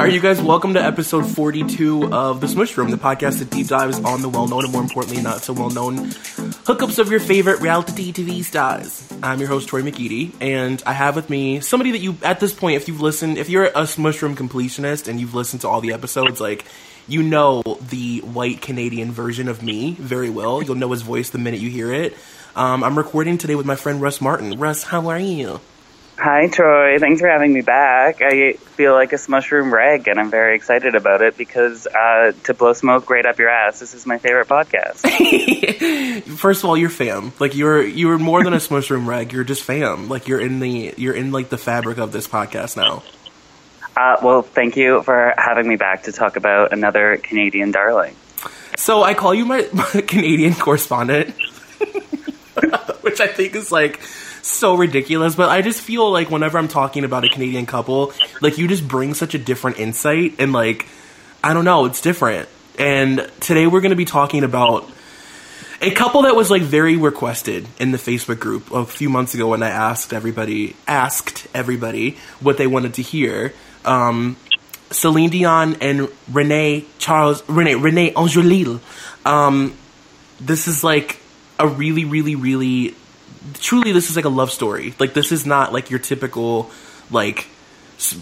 All right, you guys, welcome to episode 42 of The Smush Room, the podcast that deep dives on the well known and more importantly, not so well known hookups of your favorite reality TV stars. I'm your host, Tori McGeady, and I have with me somebody that you, at this point, if you've listened, if you're a Smush Room completionist and you've listened to all the episodes, like, you know the white Canadian version of me very well. You'll know his voice the minute you hear it. Um, I'm recording today with my friend Russ Martin. Russ, how are you? Hi, Troy. Thanks for having me back. I feel like a Smush Room reg, and I'm very excited about it because uh, to blow smoke right up your ass, this is my favorite podcast. First of all, you're fam. Like you're you're more than a Smush Room reg. You're just fam. Like you're in the you're in like the fabric of this podcast now. Uh, well, thank you for having me back to talk about another Canadian darling. So I call you my, my Canadian correspondent, which I think is like so ridiculous. But I just feel like whenever I'm talking about a Canadian couple, like you just bring such a different insight, and like I don't know, it's different. And today we're going to be talking about a couple that was like very requested in the Facebook group a few months ago when I asked everybody asked everybody what they wanted to hear. Um, Celine Dion and Renee Charles Renee Renee Angelil. Um, this is like a really really really truly this is like a love story. Like this is not like your typical like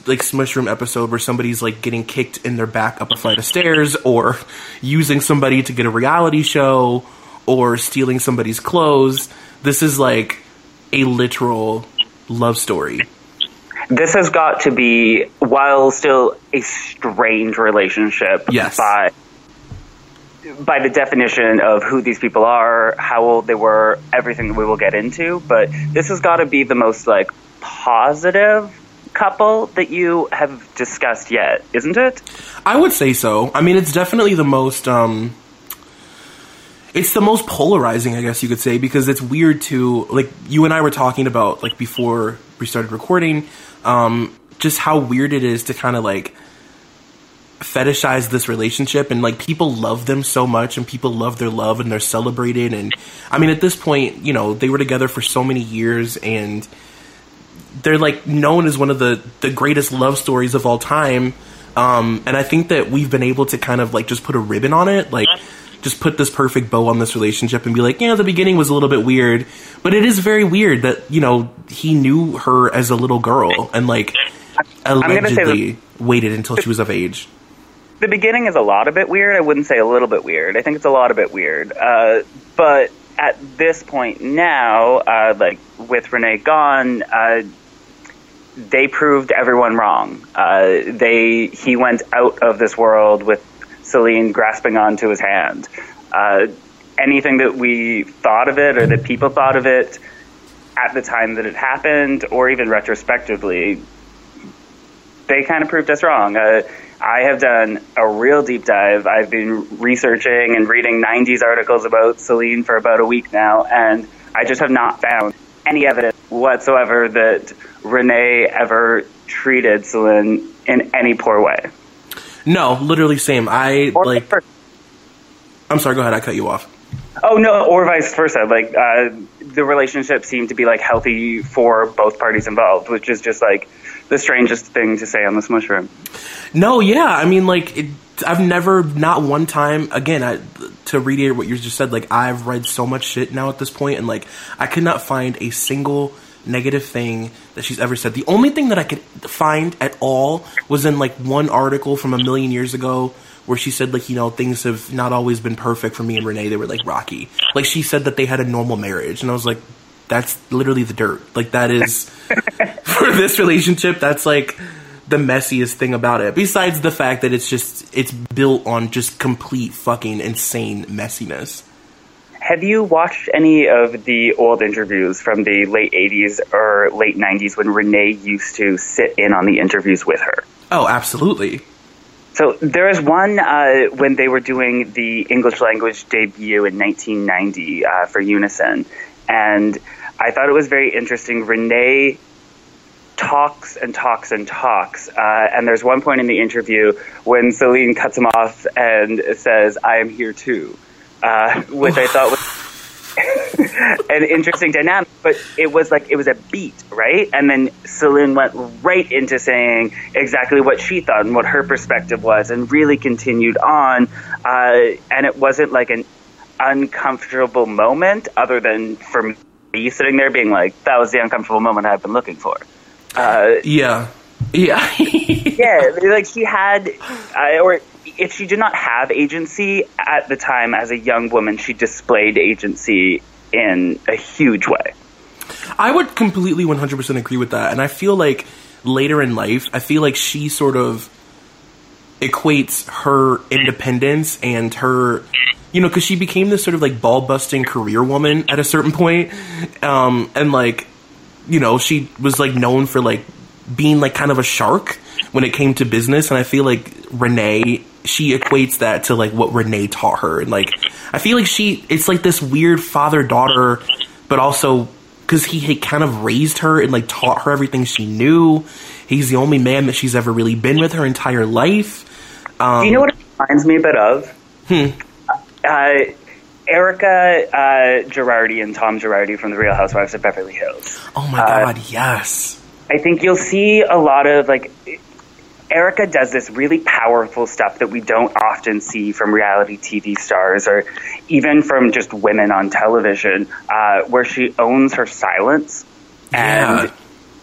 like Smushroom episode where somebody's like getting kicked in their back up a flight of stairs or using somebody to get a reality show or stealing somebody's clothes. This is like a literal love story. This has got to be while still a strange relationship yes. by by the definition of who these people are, how old they were, everything that we will get into. But this has got to be the most like positive couple that you have discussed yet, isn't it? I would say so. I mean, it's definitely the most. Um, it's the most polarizing, I guess you could say, because it's weird to like you and I were talking about like before we started recording, um, just how weird it is to kind of like fetishize this relationship and like people love them so much and people love their love and they're celebrated and I mean at this point, you know, they were together for so many years and they're like known as one of the the greatest love stories of all time. Um and I think that we've been able to kind of like just put a ribbon on it, like just put this perfect bow on this relationship and be like, yeah, the beginning was a little bit weird, but it is very weird that, you know, he knew her as a little girl and like allegedly waited until she was of age the beginning is a lot of bit weird. I wouldn't say a little bit weird. I think it's a lot of bit weird. Uh, but at this point now, uh, like with Renee gone, uh, they proved everyone wrong. Uh, they he went out of this world with Celine grasping onto his hand. Uh, anything that we thought of it or that people thought of it at the time that it happened, or even retrospectively, they kind of proved us wrong. I have done a real deep dive. I've been researching and reading 90s articles about Celine for about a week now, and I just have not found any evidence whatsoever that Renee ever treated Celine in any poor way. No, literally same. I or like. I'm sorry. Go ahead. I cut you off. Oh no, or vice versa. Like uh, the relationship seemed to be like healthy for both parties involved, which is just like the strangest thing to say on this Smush Room. No, yeah, I mean, like, it, I've never, not one time, again, I, to reiterate what you just said, like, I've read so much shit now at this point, and like, I could not find a single negative thing that she's ever said. The only thing that I could find at all was in like one article from a million years ago where she said like you know things have not always been perfect for me and Renee. They were like rocky. Like she said that they had a normal marriage, and I was like, that's literally the dirt. Like that is for this relationship. That's like the messiest thing about it. Besides the fact that it's just it's built on just complete fucking insane messiness. Have you watched any of the old interviews from the late 80s or late 90s when Renee used to sit in on the interviews with her? Oh, absolutely. So there is one uh, when they were doing the English language debut in 1990 uh, for Unison, and I thought it was very interesting. Renee talks and talks and talks. Uh, and there's one point in the interview when Celine cuts him off and says, I am here too, uh, which I thought was. an interesting dynamic. But it was like it was a beat, right? And then Celine went right into saying exactly what she thought and what her perspective was, and really continued on. Uh, and it wasn't like an uncomfortable moment, other than for me sitting there being like, "That was the uncomfortable moment I've been looking for." Uh, yeah, yeah, yeah. Like she had, uh, or if she did not have agency at the time as a young woman, she displayed agency in a huge way. I would completely 100% agree with that. And I feel like later in life, I feel like she sort of equates her independence and her, you know, because she became this sort of like ball busting career woman at a certain point. Um, and like, you know, she was like known for like being like kind of a shark when it came to business. And I feel like Renee she equates that to like what Renee taught her, and like I feel like she it's like this weird father daughter, but also because he had kind of raised her and like taught her everything she knew. He's the only man that she's ever really been with her entire life. Um, Do you know what it reminds me a bit of? Hmm. Uh, Erika uh, Girardi and Tom Girardi from The Real Housewives of Beverly Hills. Oh my uh, god, yes. I think you'll see a lot of like Erika does this really powerful stuff that we don't often see from reality TV stars or even from just women on television, uh, where she owns her silence yeah. and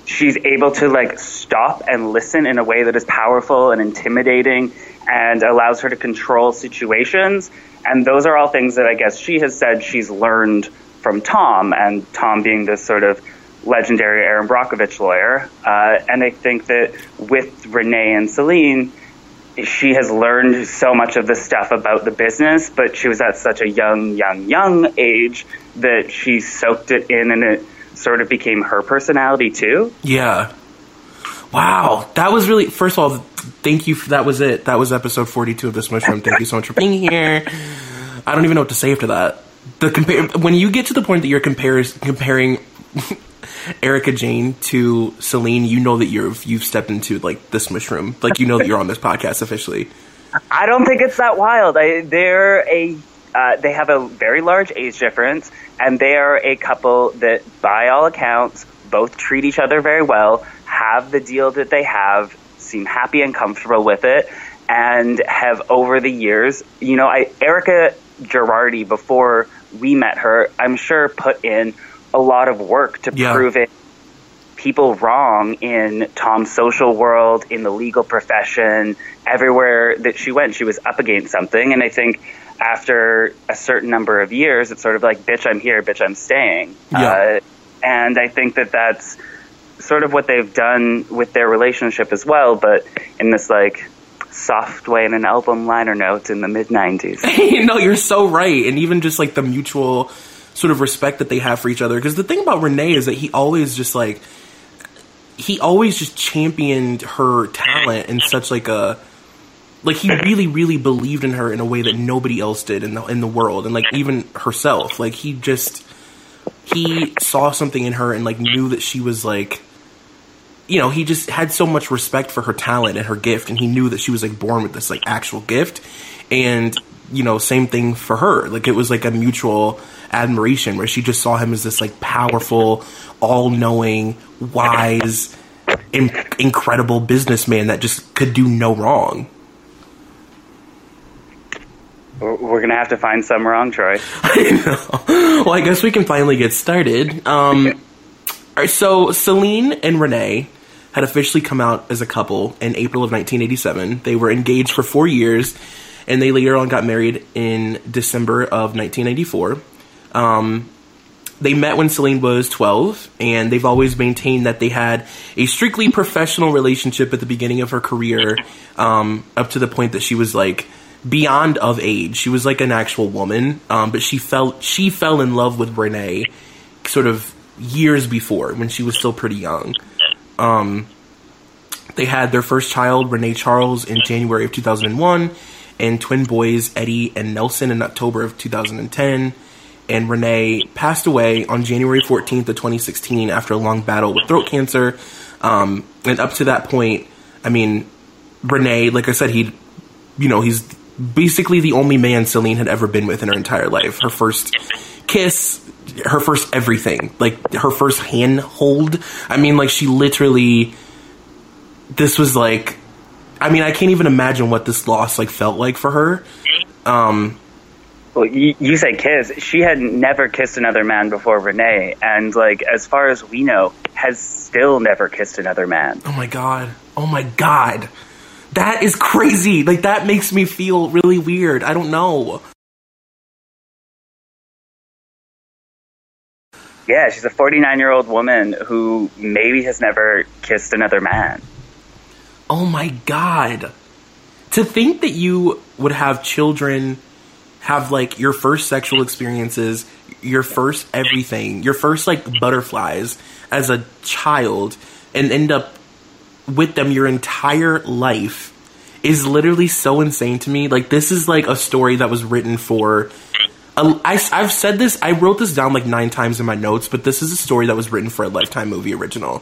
she's able to like stop and listen in a way that is powerful and intimidating and allows her to control situations. And those are all things that I guess she has said she's learned from Tom, and Tom being this sort of legendary Erin Brockovich lawyer. Uh, and I think that with Renee and Celine, she has learned so much of the stuff about the business, but she was at such a young, young, young age that she soaked it in and it sort of became her personality too. Yeah. Wow. That was really, first of all, thank you. For, that was it. That was episode 42 of this Smush Room. Thank you so much for being here. I don't even know what to say after that. The when you get to the point that you're compares, comparing Erika Jayne to Celine, you know that you've you've stepped into like this Smush Room. Like you know that you're on this podcast officially. I don't think it's that wild. I, they're a uh, they have a very large age difference, and they are a couple that, by all accounts, both treat each other very well, have the deal that they have, seem happy and comfortable with it, and have over the years, you know, I, Erika Girardi, before we met her, I'm sure put in a lot of work to yeah. prove it people wrong in Tom's social world, in the legal profession, everywhere that she went, she was up against something. And I think after a certain number of years, it's sort of like, bitch, I'm here, bitch, I'm staying. Yeah. Uh, and I think that that's sort of what they've done with their relationship as well, but in this like soft way in an album liner notes in the mid 90s. no, you're so right. And even just like the mutual sort of respect that they have for each other. Because the thing about Renee is that he always just like he always just championed her talent in such like a like he really really believed in her in a way that nobody else did in the in the world and like even herself. Like he just he saw something in her and like knew that she was like you know he just had so much respect for her talent and her gift and he knew that she was like born with this like actual gift. And you know same thing for her. Like it was like a mutual admiration where she just saw him as this like powerful, all knowing, wise, in- incredible businessman that just could do no wrong. We're gonna have to find some wrong, Troy. I know. Well, I guess we can finally get started. Um, all right, so Celine and Renee had officially come out as a couple in April of 1987. They were engaged for four years, and they later on got married in December of 1994. Um, they met when Celine was 12, and they've always maintained that they had a strictly professional relationship at the beginning of her career, um, up to the point that she was like beyond of age. She was like an actual woman, um, but she felt she fell in love with Renee sort of years before when she was still pretty young. Um, they had their first child, Renee Charles, in January of 2001, and twin boys Eddie and Nelson in October of 2010 and Renee passed away on January 14th of 2016 after a long battle with throat cancer. Um, and up to that point, I mean, Renee, like I said, he, you know, he's basically the only man Celine had ever been with in her entire life. Her first kiss her first everything, like her first handhold. I mean, like she literally. This was like, I mean, I can't even imagine what this loss like felt like for her. Um, Well, you, you say kiss. She had never kissed another man before Renee, and like as far as we know, has still never kissed another man. oh my god, oh my god, that is crazy. Like that makes me feel really weird. I don't know. Yeah, she's a 49 year old woman who maybe has never kissed another man. Oh my god. To think that you would have children have like your first sexual experiences, your first everything, your first like butterflies as a child and end up with them your entire life is literally so insane to me. Like this is like a story that was written for a, I, have said this. I wrote this down like nine times in my notes, but this is a story that was written for a Lifetime movie original.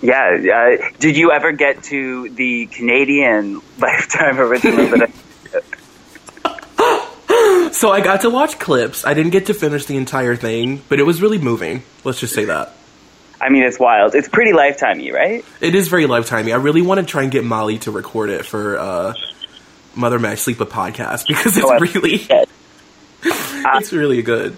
Yeah, uh, did you ever get to the Canadian Lifetime original? So I got to watch clips. I didn't get to finish the entire thing, but it was really moving. Let's just say that. I mean, it's wild. It's pretty lifetimey, right? It is very lifetimey. I really want to try and get Molly to record it for uh, Mother May I Sleep a podcast because it's Oh, really it's really good.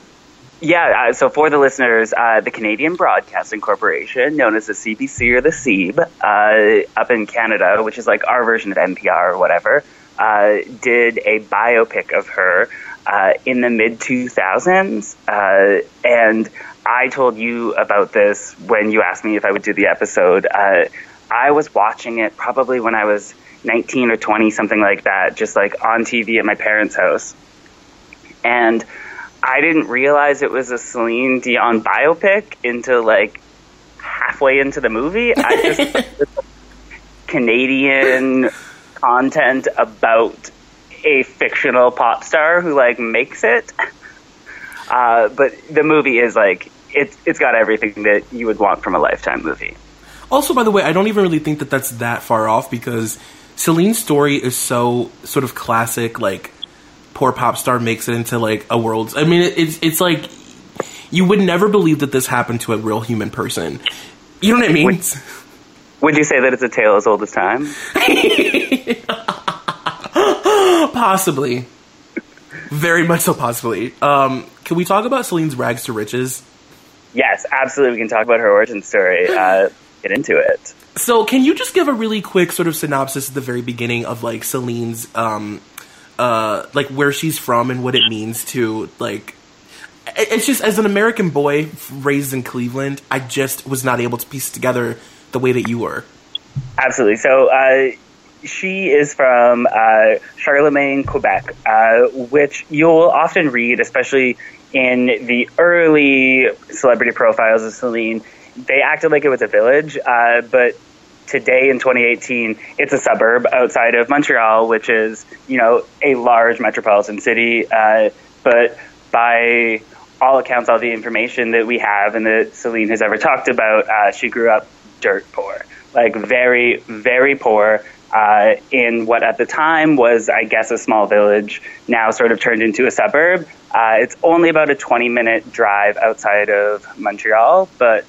Yeah, uh, so for the listeners, uh, the Canadian Broadcasting Corporation, known as the CBC or the CEB, uh, up in Canada, which is like our version of NPR or whatever, uh, did a biopic of her uh, in the mid 2000s. Uh, and I told you about this when you asked me if I would do the episode. Uh, I was watching it probably when I was 19 or 20, something like that, just like on TV at my parents' house. And I didn't realize it was a Celine Dion biopic until like halfway into the movie. I just Canadian content about a fictional pop star who like makes it. Uh, but the movie is like it's it's got everything that you would want from a lifetime movie. Also, by the way, I don't even really think that that's that far off because Celine's story is so sort of classic, like poor pop star makes it into like a world. I mean, it's it's like you would never believe that this happened to a real human person. You know what I mean? Would you say that it's a tale as old as time? possibly, very much so. Possibly. Um, can we talk about Celine's rags to riches? Yes, absolutely. We can talk about her origin story. Uh, get into it. So, can you just give a really quick sort of synopsis at the very beginning of like Celine's, um, uh, like where she's from and what it means to like? It's just as an American boy raised in Cleveland, I just was not able to piece it together the way that you were. Absolutely. So uh, she is from uh, Charlemagne, Quebec, uh, which you'll often read, especially in the early celebrity profiles of Celine. They acted like it was a village, uh, but today in 2018, it's a suburb outside of Montreal, which is you know a large metropolitan city. Uh, but by all accounts, all the information that we have and that Celine has ever talked about, uh, she grew up dirt poor, like very, very poor. Uh, in what at the time was, I guess, a small village, now sort of turned into a suburb. Uh, it's only about a 20 minute drive outside of Montreal, but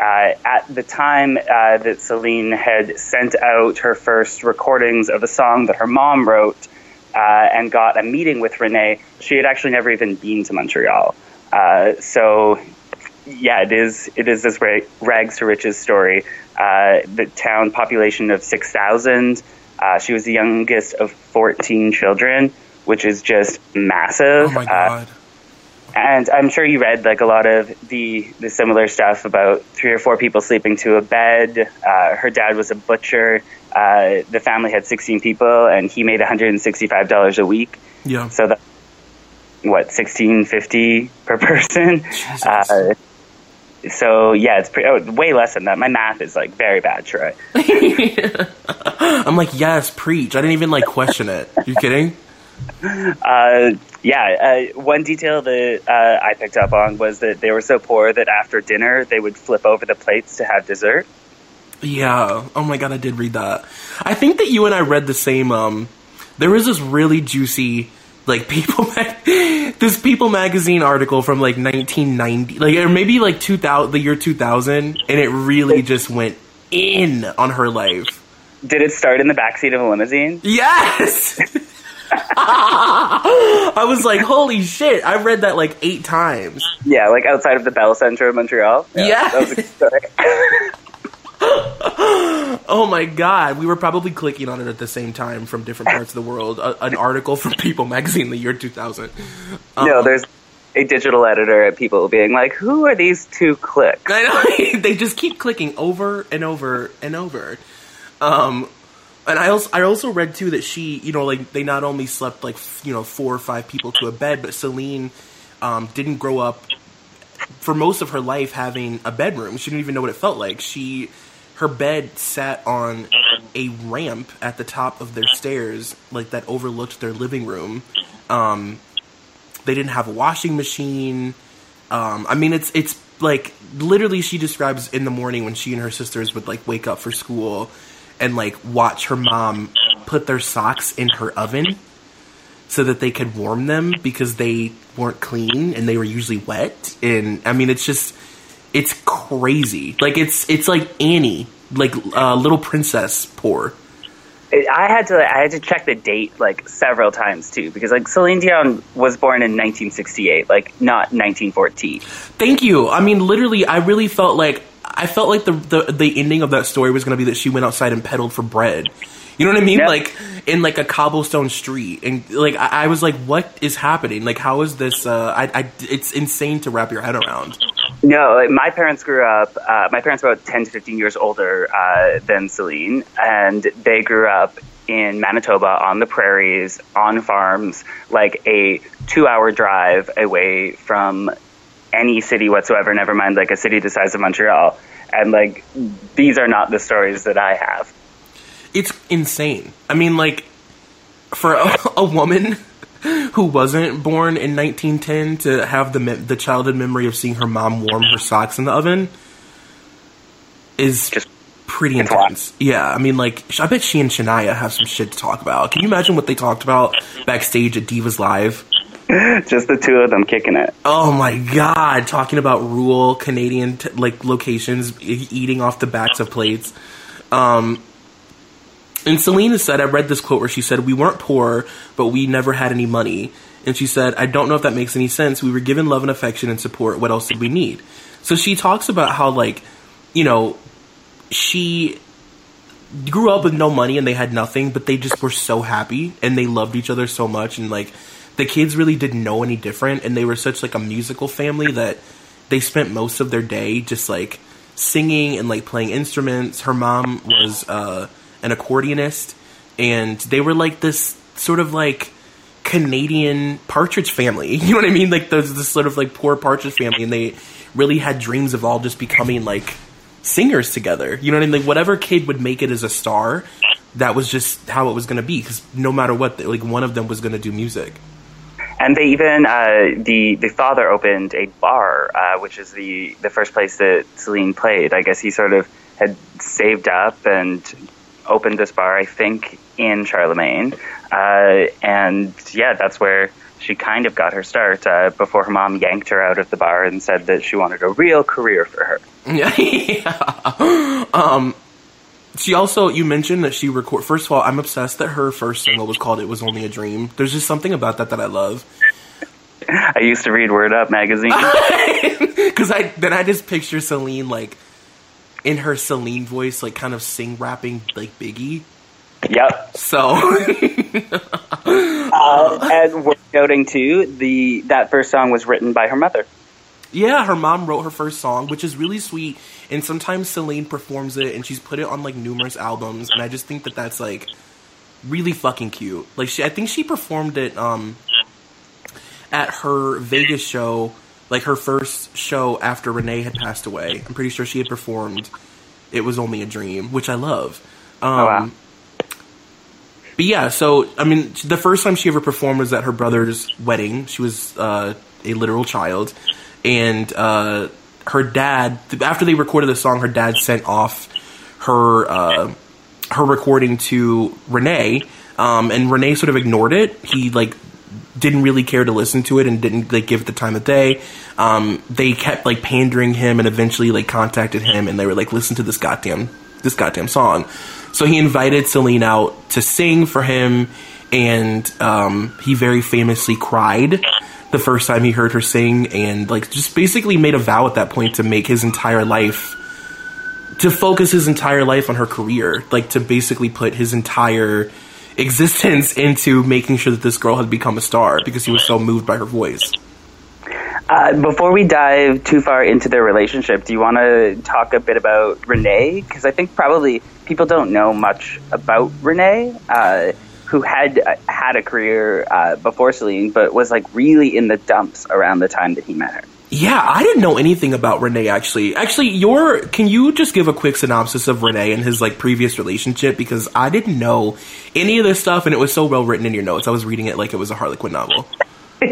uh, at the time uh, that Celine had sent out her first recordings of a song that her mom wrote uh, and got a meeting with Renee, she had actually never even been to Montreal. Uh, so, yeah, it is it is this ra- rags to riches story. Uh, the town population of six thousand. Uh, she was the youngest of fourteen children, which is just massive. Oh my Uh, god! and I'm sure you read like a lot of the the similar stuff about three or four people sleeping to a bed. Uh, her dad was a butcher. Uh, the family had 16 people, and he made 165 dollars a week. yeah. So that what 1650 per person. Jesus. So yeah, it's pretty, oh, way less than that. My math is like very bad, Troy. I'm like, yes, preach. I didn't even like question it. You kidding? Uh, yeah, uh, one detail that uh, I picked up on was that they were so poor that after dinner they would flip over the plates to have dessert. Yeah. Oh my god, I did read that. I think that you and I read the same. Um, there was this really juicy like People, Mag- this People magazine article from like 1990, like or maybe like 2000, the year 2000, and it really just went in on her life. Did it start in the backseat of a limousine? Yes. I was like, holy shit! I read that like eight times. Yeah, like outside of the Bell Center of Montreal. Yeah. that was a good story. Oh my god, we were probably clicking on it at the same time from different parts of the world. A, an article from People magazine the year 2000. no, there's a digital editor at People being like, "Who are these two clicks?" They just keep clicking over and over and over. Um, and I also I also read too that she, you know, like they not only slept like f- you know four or five people to a bed, but Celine um, didn't grow up for most of her life having a bedroom. She didn't even know what it felt like. She her bed sat on a ramp at the top of their stairs, like that overlooked their living room. Um, they didn't have a washing machine. Um, I mean, it's it's like literally she describes in the morning when she and her sisters would like wake up for school and like watch her mom put their socks in her oven so that they could warm them because they weren't clean and they were usually wet. And I mean, it's just it's crazy. Like it's it's like Annie, like uh, little princess poor. I had to I had to check the date like several times too because like Celine Dion was born in 1968, like not 1914. Thank you. I mean, literally, I really felt like I felt like the the, the ending of that story was going to be that she went outside and peddled for bread. You know what I mean? Yep. Like in like a cobblestone street, and like I, I was like, "What is happening? Like, how is this? Uh, I, I, it's insane to wrap your head around." No, like, my parents grew up. Uh, my parents were about 10 to 15 years older uh, than Celine, and they grew up in Manitoba on the prairies, on farms, like a two-hour drive away from any city whatsoever. Never mind like a city the size of Montreal. And like these are not the stories that I have. It's insane. I mean, like for a, a woman who wasn't born in 1910 to have the me- the childhood memory of seeing her mom warm her socks in the oven is Just pretty it's a lot. intense. Yeah, I mean, like I bet she and Shania have some shit to talk about. Can you imagine what they talked about backstage at Divas Live? Just the two of them kicking it. Oh my god, talking about rural Canadian t- like locations e- eating off the backs of plates. Um and Celine said I read this quote where she said we weren't poor, but we never had any money. And she said, I don't know if that makes any sense. We were given love and affection and support. What else did we need? So she talks about how like, you know, she grew up with no money and they had nothing, but they just were so happy and they loved each other so much and like the kids really didn't know any different and they were such like a musical family that they spent most of their day just like singing and like playing instruments. Her mom was uh an accordionist and they were like this sort of like Canadian partridge family. You know what I mean? Like those this sort of like poor partridge family and they really had dreams of all just becoming like singers together. You know what I mean? Like whatever kid would make it as a star, that was just how it was going to be. Because no matter what, like one of them was going to do music. And they even uh, the the father opened a bar, uh, which is the the first place that Celine played. I guess he sort of had saved up and opened this bar. I think in Charlemagne, uh, and yeah, that's where she kind of got her start uh, before her mom yanked her out of the bar and said that she wanted a real career for her. yeah. Um. She also you mentioned that she record. First of all, I'm obsessed that her first single was called "It Was Only a Dream." There's just something about that that I love. I used to read Word Up magazine. Because I then I just picture Celine like in her Celine voice, like kind of sing rapping like Biggie. yep. So Uh, and worth noting too, the that first song was written by her mother. yeah, her mom wrote her first song, which is really sweet. And sometimes Celine performs it, and she's put it on like numerous albums. And I just think that that's like really fucking cute. Like she, I think she performed it um at her Vegas show, like her first show after Renee had passed away. I'm pretty sure she had performed "It Was Only a Dream," which I love. Um, Oh, wow. But yeah, so I mean, the first time she ever performed was at her brother's wedding. She was uh, a literal child, and uh, her dad. After they recorded the song, her dad sent off her uh, her recording to Renee, um, and Renee sort of ignored it. He like didn't really care to listen to it and didn't like give it the time of day. Um, they kept like pandering him and eventually like contacted him and they were like, listen to this goddamn this goddamn song. So he invited Celine out to sing for him, and um, he very famously cried the first time he heard her sing, and like just basically made a vow at that point to make his entire life to focus his entire life on her career, like to basically put his entire existence into making sure that this girl had become a star because he was so moved by her voice. Uh, before we dive too far into their relationship, do you want to talk a bit about Renee? Because I think probably people don't know much about Renee, uh, who had uh, had a career uh, before Celine, but was like really in the dumps around the time that he met her. Yeah, I didn't know anything about Renee actually. Actually, your can you just give a quick synopsis of Renee and his like previous relationship because I didn't know any of this stuff and it was so well written in your notes. I was reading it like it was a Harlequin novel.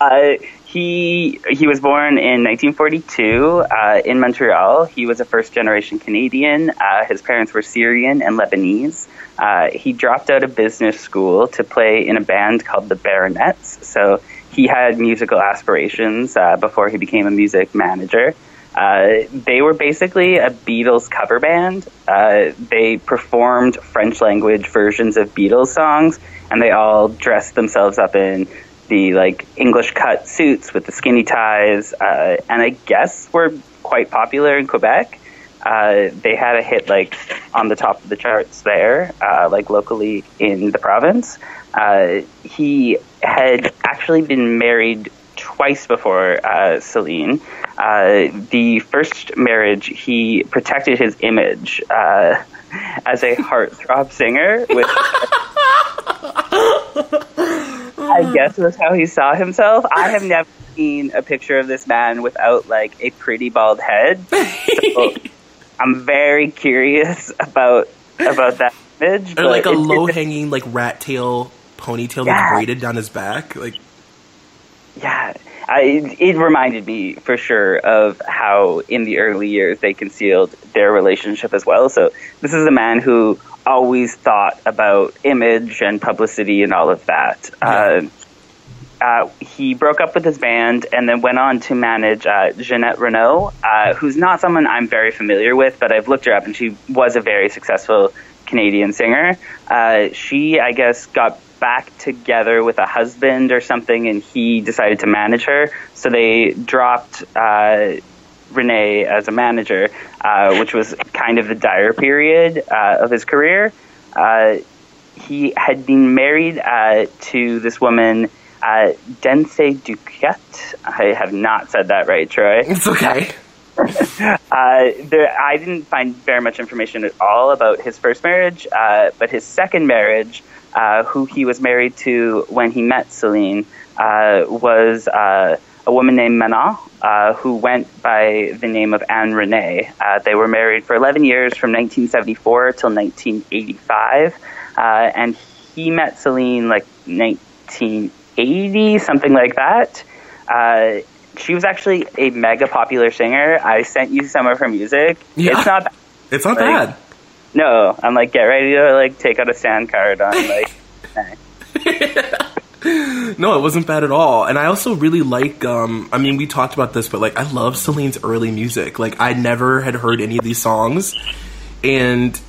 uh, he he was born in 1942 uh, in Montreal. He was a first generation Canadian. Uh, his parents were Syrian and Lebanese. Uh, he dropped out of business school to play in a band called the Baronets. So he had musical aspirations uh, before he became a music manager. Uh, they were basically a Beatles cover band. Uh, they performed French language versions of Beatles songs, and they all dressed themselves up in the like English cut suits with the skinny ties, uh, and I guess were quite popular in Quebec. Uh, they had a hit like on the top of the charts there, uh, like locally in the province. Uh, he had actually been married twice before uh, Celine. Uh, the first marriage, he protected his image as a heartthrob singer, which I guess was how he saw himself. I have never seen a picture of this man without like a pretty bald head. So I'm very curious about about that image. Or like a low hanging like rat tail ponytail yeah. that's braided down his back, like. Yeah, I, it reminded me for sure of how in the early years they concealed their relationship as well. So this is a man who always thought about image and publicity and all of that. Yeah. Uh, uh, he broke up with his band and then went on to manage uh, Ginette Reno, uh, who's not someone I'm very familiar with, but I've looked her up and she was a very successful Canadian singer. Uh, she, I guess, got back together with a husband or something and he decided to manage her. So they dropped uh, Renee as a manager, uh, which was kind of the dire period of his career. He had been married to this woman, uh, Denyse Duquette. I have not said that right, Troy. It's okay. Uh, there, I didn't find very much information at all about his first marriage, but his second marriage, who he was married to when he met Celine, was a woman named Manon, uh, who went by the name of Anne Renee. Uh, they were married for 11 years from 1974 till 1985, uh, and he met Celine like 1980, something like that. Uh, she was actually a mega popular singer. I sent you some of her music. Yeah. It's not. It's not like, bad. No, I'm like, get ready to like take out a stand card on like. no, it wasn't bad at all. And I also really like um I mean we talked about this, but like I love Celine's early music. Like I never had heard any of these songs. And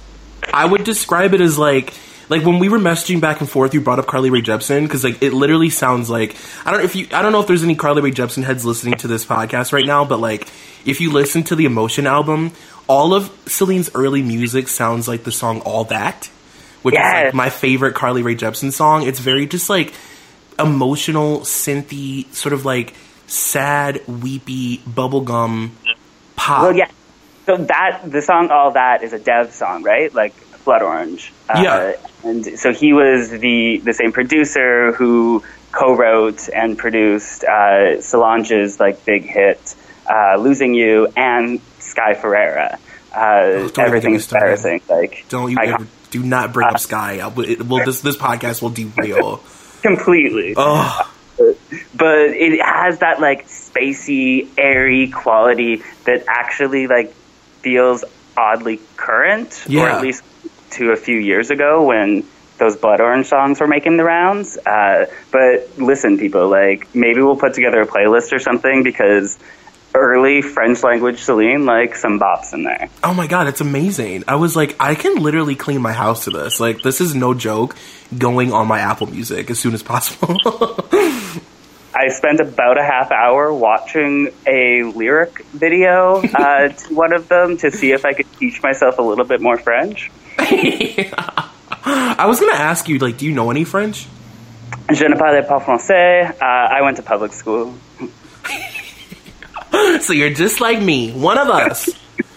I would describe it as like like when we were messaging back and forth, you brought up Carly Rae Jepsen because like it literally sounds like I don't know if you I don't know if there's any Carly Rae Jepsen heads listening to this podcast right now, but like if you listen to the Emotion album, all of Celine's early music sounds like the song All That, which yes. is like my favorite Carly Rae Jepsen song. It's very just like emotional, synthy, sort of like sad, weepy bubblegum pop. Well, yeah. So that the song "All That" is a Dev song, right? Like Blood Orange. Uh, yeah. And so he was the the same producer who co-wrote and produced uh, Solange's like big hit uh, "Losing You" and Sky Ferreira. Uh, oh, everything's embarrassing. Like, don't you ever, do not bring up uh, Sky. It, will this this podcast will derail completely. Oh. But it has that like spacey, airy quality that actually like feels oddly current, yeah. or at least to a few years ago when those Blood Orange songs were making the rounds. Uh, but listen, people, like maybe we'll put together a playlist or something because early French language Celine, like some bops in there. Oh my god, it's amazing. I was like, I can literally clean my house to this. Like, this is no joke going on my Apple Music as soon as possible. I spent about a half hour watching a lyric video uh, to one of them to see if I could teach myself a little bit more French. I was gonna ask you, like, do you know any French? Je ne parle pas français. Uh, I went to public school. so you're just like me, one of us.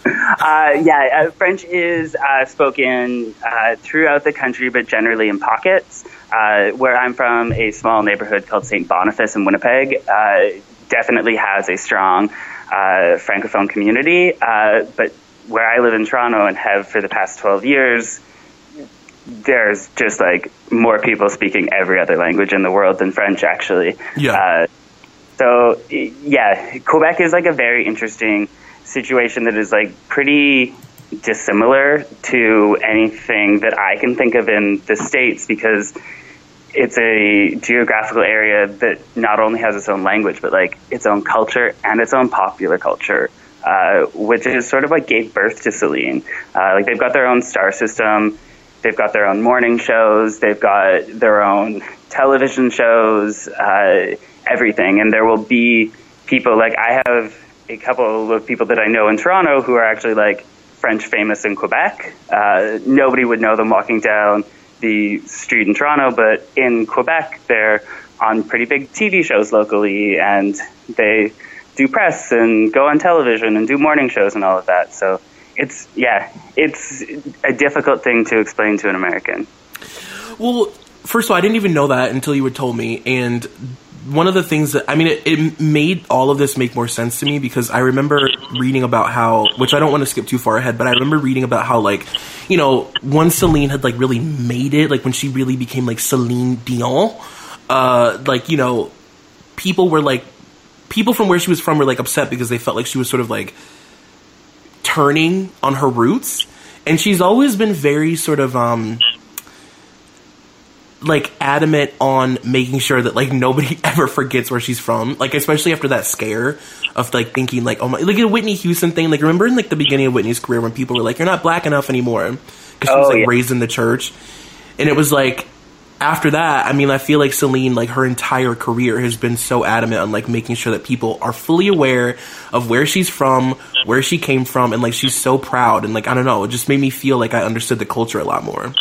Uh, yeah, uh, French is uh, spoken uh, throughout the country, but generally in pockets. Uh, where I'm from, a small neighborhood called St. Boniface in Winnipeg uh, definitely has a strong francophone community. but where I live in Toronto and have for the past 12 years, there's just like more people speaking every other language in the world than French, actually. Yeah. so yeah, Quebec is like a very interesting situation that is like pretty dissimilar to anything that I can think of in the States because it's a geographical area that not only has its own language, but like its own culture and its own popular culture, uh, which is sort of what gave birth to Celine. Uh, like they've got their own star system, they've got their own morning shows, they've got their own television shows, uh, everything. And there will be people like I have a couple of people that I know in Toronto who are actually like French famous in Quebec. Uh, nobody would know them walking down the street in Toronto, but in Quebec, they're on pretty big TV shows locally, and they do press and go on television and do morning shows and all of that. So it's yeah, it's a difficult thing to explain to an American. Well, first of all, I didn't even know that until you had told me, and one of the things that I mean, it, it, made all of this make more sense to me because I remember reading about how, which I don't want to skip too far ahead, but I remember reading about how, like, you know, once Celine had like really made it, like when she really became like Celine Dion, uh, like you know, people were like, people from where she was from were like upset because they felt like she was sort of like turning on her roots, and she's always been very sort of um like adamant on making sure that like nobody ever forgets where she's from. Like especially after that scare of like thinking like oh my like a Whitney Houston thing. Like remember in like the beginning of Whitney's career when people were like you're not black enough anymore because she was Oh, like yeah. raised in the church, and it was like after that. I mean I feel like Celine like her entire career has been so adamant on like making sure that people are fully aware of where she's from, where she came from, and like she's so proud and like I don't know. It just made me feel like I understood the culture a lot more.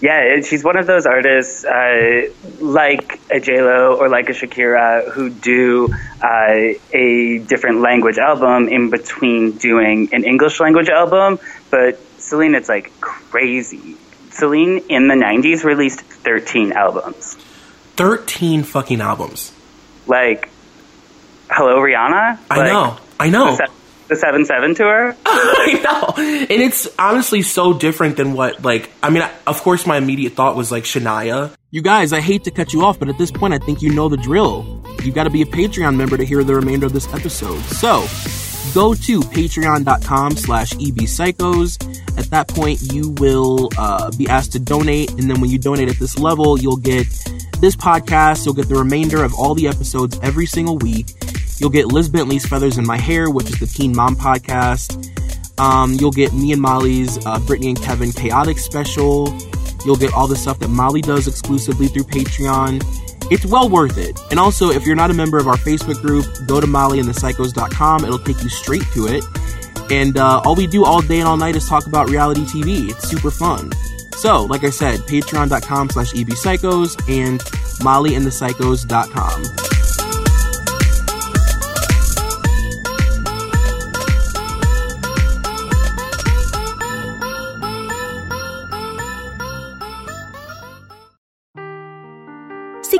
Yeah, she's one of those artists uh, like a J Lo or like a Shakira who do uh, a different language album in between doing an English language album. But Celine, it's like crazy. Celine in the '90s released 13 albums. 13 fucking albums. Like, hello Rihanna. I Like, know. I know. The, Seven Seven tour. I know. And it's honestly so different than what, like, I mean, I, of course, my immediate thought was like Shania. You guys, I hate to cut you off, but at this point, I think you know the drill. You've gotta be a Patreon member to hear the remainder of this episode. So, go to patreon.com slash ebpsychos. At that point, you will uh, be asked to donate, and then when you donate at this level, you'll get this podcast, you'll get the remainder of all the episodes every single week. You'll get Liz Bentley's Feathers in My Hair, which is the Teen Mom podcast. Um, you'll get me and Molly's uh, Brittany and Kevin Chaotic special. You'll get all the stuff that Molly does exclusively through Patreon. It's well worth it. And also, if you're not a member of our Facebook group, go to mollyandthepsychos.com. It'll take you straight to it. And uh, all we do all day and all night is talk about reality TV. It's super fun. So, like I said, patreon.com slash ebpsychos and mollyandthepsychos.com.